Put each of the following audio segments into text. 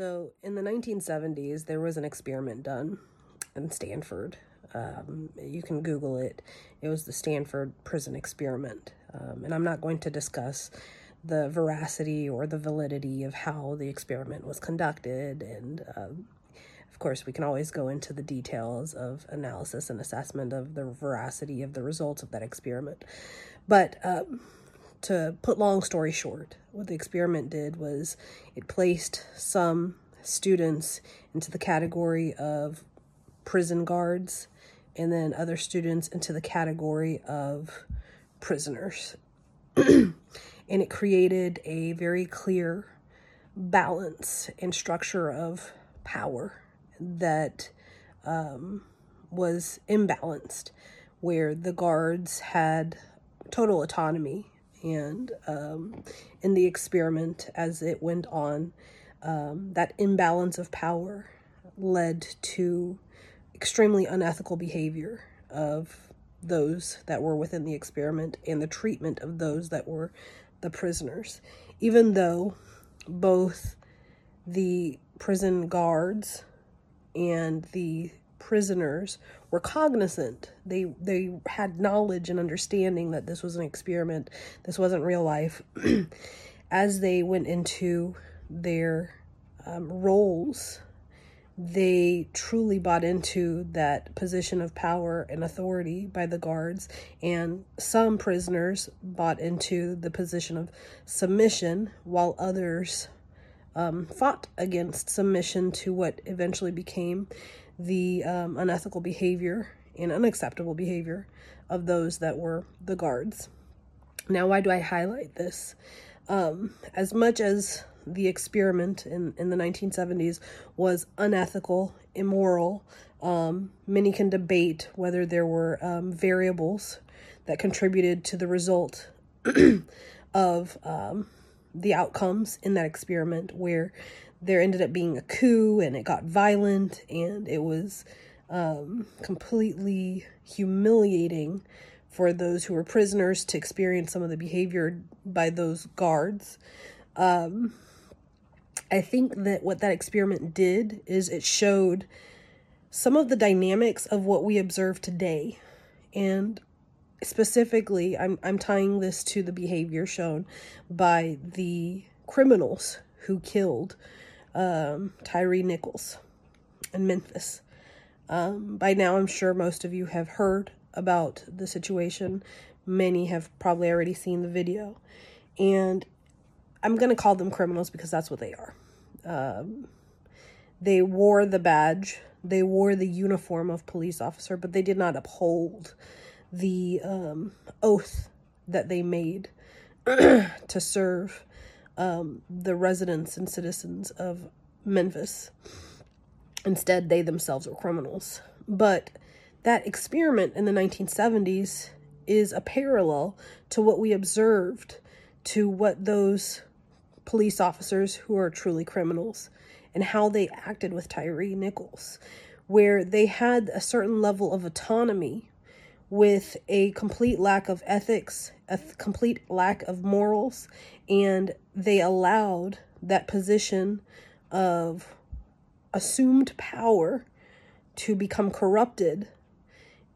So in the 1970s, there was an experiment done in Stanford. Um, you can Google it. It was the Stanford prison experiment. Um, and I'm not going to discuss the veracity or the validity of how the experiment was conducted. And um, of course, we can always go into the details of analysis and assessment of the veracity of the results of that experiment. But um, to put long story short, what the experiment did was it placed some students into the category of prison guards and then other students into the category of prisoners. and it created a very clear balance and structure of power that um, was imbalanced, where the guards had total autonomy and um, in the experiment as it went on, um, that imbalance of power led to extremely unethical behavior of those that were within the experiment and the treatment of those that were the prisoners. Even though both the prison guards and the prisoners were cognizant. They they had knowledge and understanding that this was an experiment. This wasn't real life. As they went into their um, roles, they truly bought into that position of power and authority by the guards, and some prisoners bought into the position of submission, while others um, fought against submission to what eventually became the um, unethical behavior and unacceptable behavior of those that were the guards. Now, why do I highlight this? Um, as much as the experiment in, in the 1970s was unethical, immoral, um, many can debate whether there were um, variables that contributed to the result of um, the outcomes in that experiment, where there ended up being a coup and it got violent and it was um, completely humiliating for those who were prisoners to experience some of the behavior by those guards. Um, I think that what that experiment did is it showed some of the dynamics of what we observe today. And specifically, I'm, I'm tying this to the behavior shown by the criminals who killed um, Tyre Nichols in Memphis. Um, by now, I'm sure most of you have heard about the situation. Many have probably already seen the video. And I'm going to call them criminals because that's what they are. Um, they wore the badge, they wore the uniform of police officer, but they did not uphold the um, oath that they made to serve um, the residents and citizens of Memphis. Instead, they themselves were criminals. But that experiment in the 1970s is a parallel to what we observed to what those police officers who are truly criminals and how they acted with Tyre Nichols, where they had a certain level of autonomy with a complete lack of ethics, a th- complete lack of morals, and they allowed that position of assumed power to become corrupted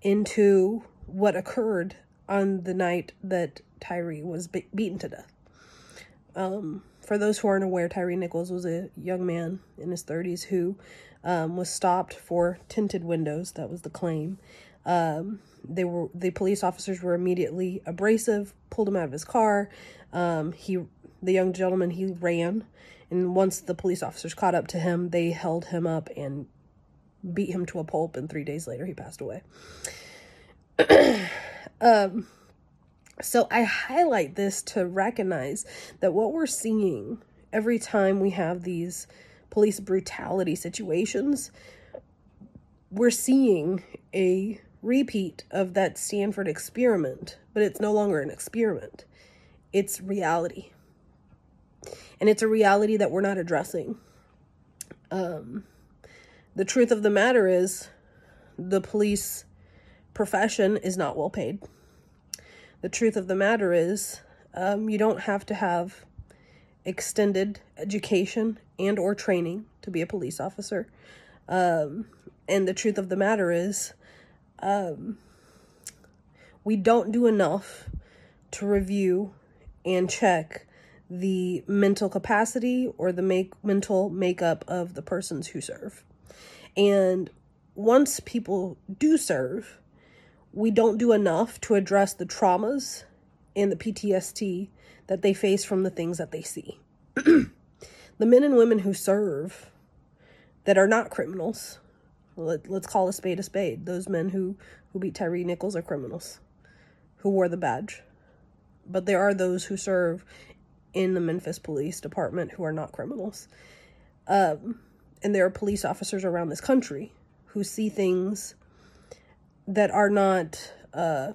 into what occurred on the night that Tyre was be- beaten to death. Um, for those who aren't aware, Tyre Nichols was a young man in his 30s who um, was stopped for tinted windows. That was the claim. Um, they were the police officers were immediately abrasive, pulled him out of his car. Um, he, the young gentleman, he ran, and once the police officers caught up to him, they held him up and beat him to a pulp. And three days later, he passed away. um, so I highlight this to recognize that what we're seeing every time we have these police brutality situations, we're seeing a repeat of that Stanford experiment, but it's no longer an experiment. It's reality. And it's a reality that we're not addressing. Um, the truth of the matter is, the police profession is not well paid. The truth of the matter is, um, you don't have to have extended education and or training to be a police officer. Um, and the truth of the matter is, um, we don't do enough to review and check the mental capacity or the make mental makeup of the persons who serve. And once people do serve, we don't do enough to address the traumas and the PTSD that they face from the things that they see. the men and women who serve that are not criminals, let, us call a spade a spade. Those men who, who beat Tyre Nichols are criminals who wore the badge. But there are those who serve in the Memphis Police Department who are not criminals. Um, and there are police officers around this country who see things that are not uh,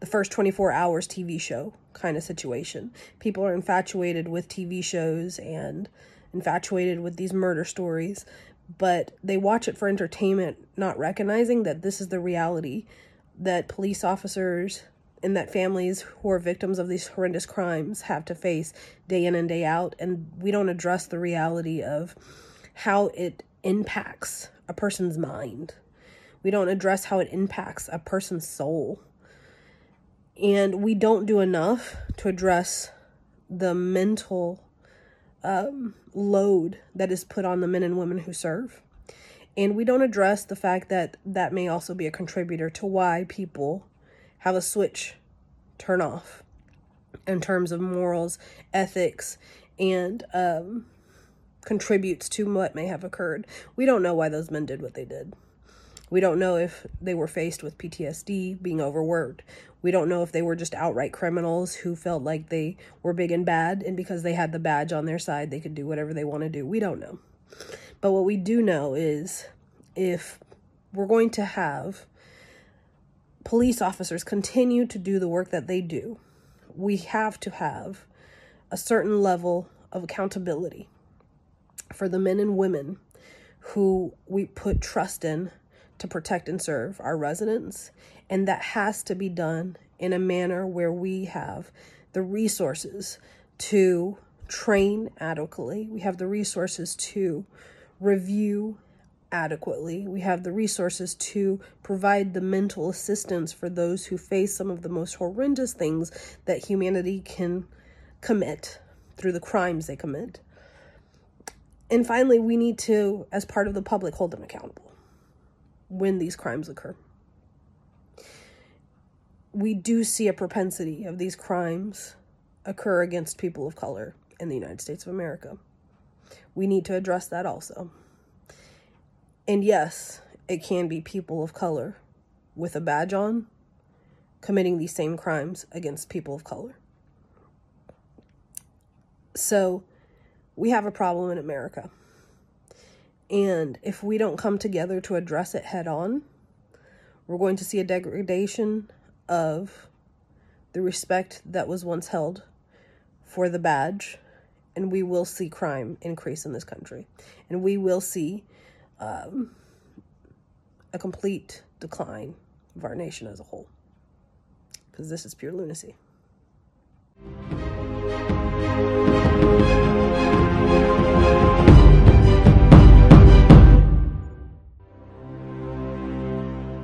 the first 24 hours TV show kind of situation. People are infatuated with TV shows and infatuated with these murder stories, but they watch it for entertainment, not recognizing that this is the reality that police officers and that families who are victims of these horrendous crimes have to face day in and day out. And we don't address the reality of how it impacts a person's mind. We don't address how it impacts a person's soul. And we don't do enough to address the mental um, load that is put on the men and women who serve. And we don't address the fact that that may also be a contributor to why people have a switch turn off in terms of morals, ethics, and um, contributes to what may have occurred. We don't know why those men did what they did. We don't know if they were faced with PTSD, being overworked. We don't know if they were just outright criminals who felt like they were big and bad, and because they had the badge on their side, they could do whatever they want to do. We don't know. But what we do know is if we're going to have police officers continue to do the work that they do, we have to have a certain level of accountability for the men and women who we put trust in to protect and serve our residents. And that has to be done in a manner where we have the resources to train adequately, we have the resources to review adequately. We have the resources to provide the mental assistance for those who face some of the most horrendous things that humanity can commit through the crimes they commit. And finally, we need to, as part of the public, hold them accountable when these crimes occur. We do see a propensity of these crimes occur against people of color in the United States of America. We need to address that also. And yes, it can be people of color with a badge on committing these same crimes against people of color. So we have a problem in America. And if we don't come together to address it head on, we're going to see a degradation of the respect that was once held for the badge, and we will see crime increase in this country. And we will see um, a complete decline of our nation as a whole. Because this is pure lunacy.